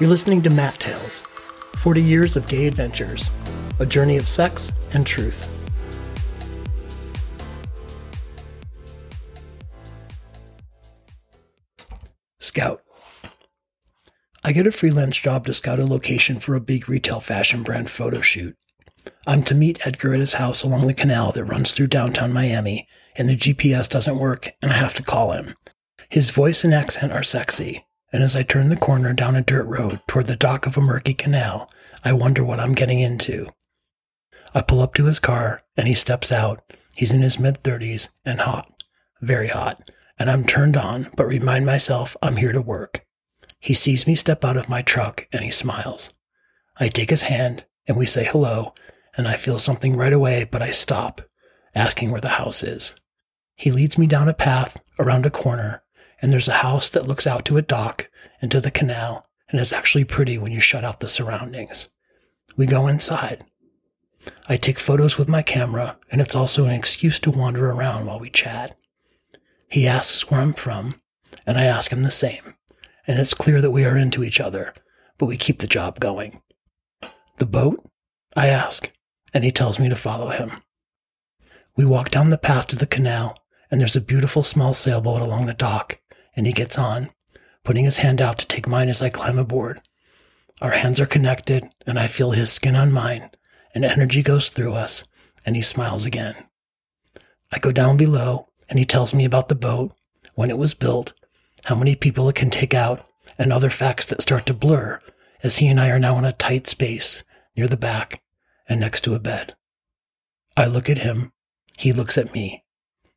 You're listening to Matt Tales 40 Years of Gay Adventures, a journey of sex and truth. Scout. I get a freelance job to scout a location for a big retail fashion brand photo shoot. I'm to meet Edgar at his house along the canal that runs through downtown Miami, and the GPS doesn't work, and I have to call him. His voice and accent are sexy, and as I turn the corner down a dirt road toward the dock of a murky canal, I wonder what I'm getting into. I pull up to his car, and he steps out. He's in his mid 30s and hot, very hot, and I'm turned on, but remind myself I'm here to work. He sees me step out of my truck, and he smiles. I take his hand, and we say hello, and I feel something right away, but I stop, asking where the house is. He leads me down a path around a corner and there's a house that looks out to a dock and to the canal and is actually pretty when you shut out the surroundings. We go inside. I take photos with my camera, and it's also an excuse to wander around while we chat. He asks where I'm from, and I ask him the same, and it's clear that we are into each other, but we keep the job going. The boat? I ask, and he tells me to follow him. We walk down the path to the canal, and there's a beautiful small sailboat along the dock, and he gets on, putting his hand out to take mine as I climb aboard. Our hands are connected, and I feel his skin on mine, and energy goes through us, and he smiles again. I go down below, and he tells me about the boat, when it was built, how many people it can take out, and other facts that start to blur as he and I are now in a tight space near the back and next to a bed. I look at him. He looks at me.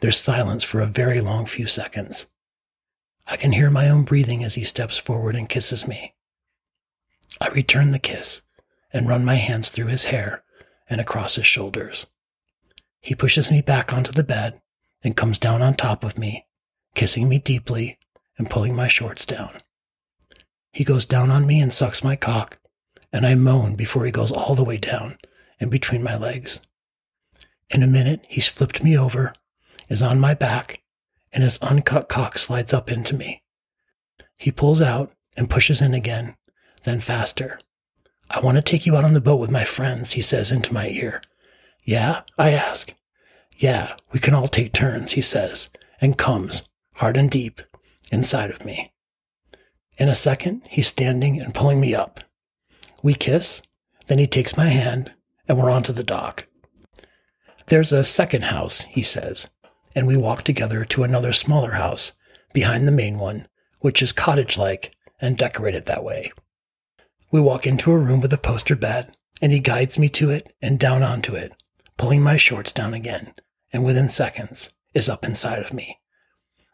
There's silence for a very long few seconds. I can hear my own breathing as he steps forward and kisses me. I return the kiss and run my hands through his hair and across his shoulders. He pushes me back onto the bed and comes down on top of me, kissing me deeply and pulling my shorts down. He goes down on me and sucks my cock, and I moan before he goes all the way down and between my legs. In a minute, he's flipped me over, is on my back, and his uncut cock slides up into me. He pulls out and pushes in again, then faster. I want to take you out on the boat with my friends, he says into my ear. Yeah? I ask. Yeah, we can all take turns, he says, and comes, hard and deep, inside of me. In a second, he's standing and pulling me up. We kiss, then he takes my hand, and we're onto the dock. There's a second house, he says, and we walk together to another smaller house behind the main one, which is cottage like and decorated that way. We walk into a room with a poster bed, and he guides me to it and down onto it, pulling my shorts down again, and within seconds is up inside of me.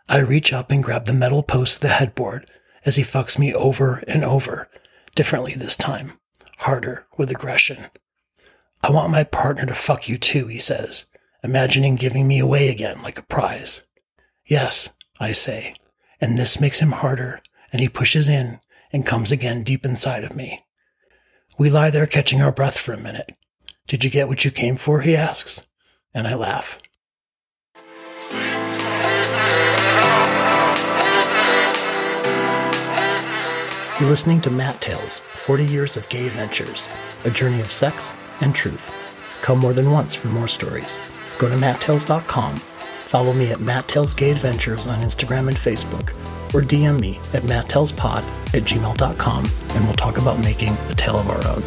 I reach up and grab the metal post of the headboard as he fucks me over and over, differently this time, harder, with aggression. I want my partner to fuck you too, he says, imagining giving me away again like a prize. Yes, I say, and this makes him harder, and he pushes in and comes again deep inside of me. We lie there catching our breath for a minute. Did you get what you came for? he asks, and I laugh. You're listening to Matt Tales 40 Years of Gay Adventures, a journey of sex and truth. Come more than once for more stories. Go to matttales.com, follow me at Matt Gay Adventures on Instagram and Facebook, or DM me at matttalespod at gmail.com and we'll talk about making a tale of our own.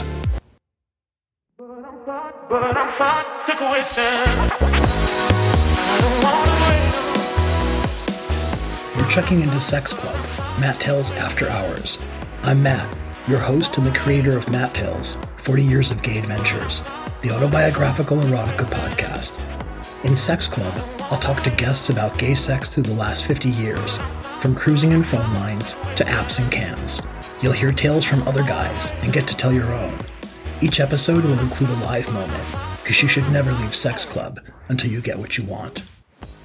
We're checking into Sex Club, Matt Tales After Hours. I'm Matt, your host and the creator of Matt Tales, 40 Years of Gay Adventures, the autobiographical erotica podcast. In Sex Club, I'll talk to guests about gay sex through the last 50 years, from cruising in phone lines to apps and cams. You'll hear tales from other guys and get to tell your own. Each episode will include a live moment, because you should never leave Sex Club until you get what you want.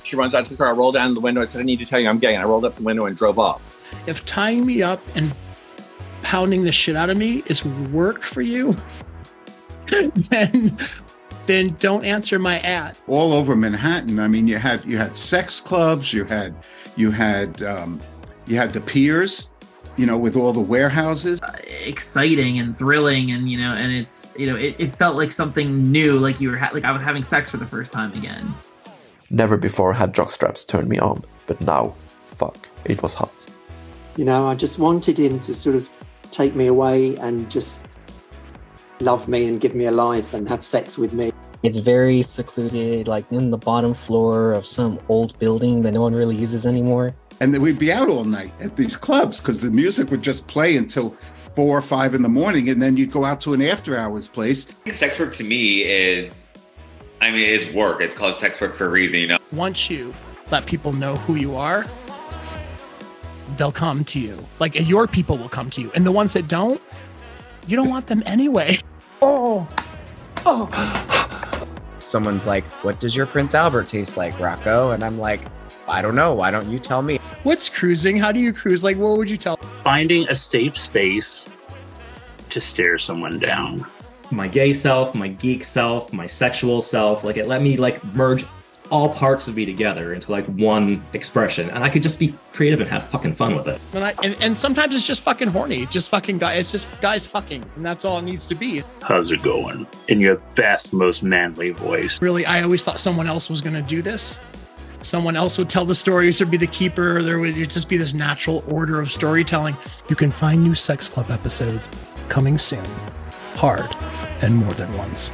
She runs out to the car, I rolled down the window and said, I need to tell you I'm gay. And I rolled up the window and drove off. If tying me up and pounding the shit out of me is work for you, then then don't answer my ad. All over Manhattan. I mean, you had you had sex clubs, you had you had um, you had the piers, you know, with all the warehouses. Uh, exciting and thrilling, and you know, and it's you know, it, it felt like something new, like you were ha- like I was having sex for the first time again. Never before had jockstraps turned me on, but now, fuck, it was hot. You know, I just wanted him to sort of take me away and just love me and give me a life and have sex with me. It's very secluded, like in the bottom floor of some old building that no one really uses anymore. And then we'd be out all night at these clubs because the music would just play until four or five in the morning, and then you'd go out to an after hours place. Sex work to me is, I mean, it's work. It's called sex work for a reason, you know? Once you let people know who you are, they'll come to you. Like your people will come to you. And the ones that don't, you don't want them anyway. Oh. Oh. Someone's like, What does your Prince Albert taste like, Rocco? And I'm like, I don't know. Why don't you tell me? What's cruising? How do you cruise? Like, what would you tell? Finding a safe space to stare someone down. My gay self, my geek self, my sexual self, like it let me like merge all parts of me together into like one expression and i could just be creative and have fucking fun with it. And, I, and, and sometimes it's just fucking horny. Just fucking guys it's just guys fucking and that's all it needs to be. How's it going? In your best most manly voice. Really i always thought someone else was going to do this. Someone else would tell the stories or be the keeper there would just be this natural order of storytelling. You can find new sex club episodes coming soon hard and more than once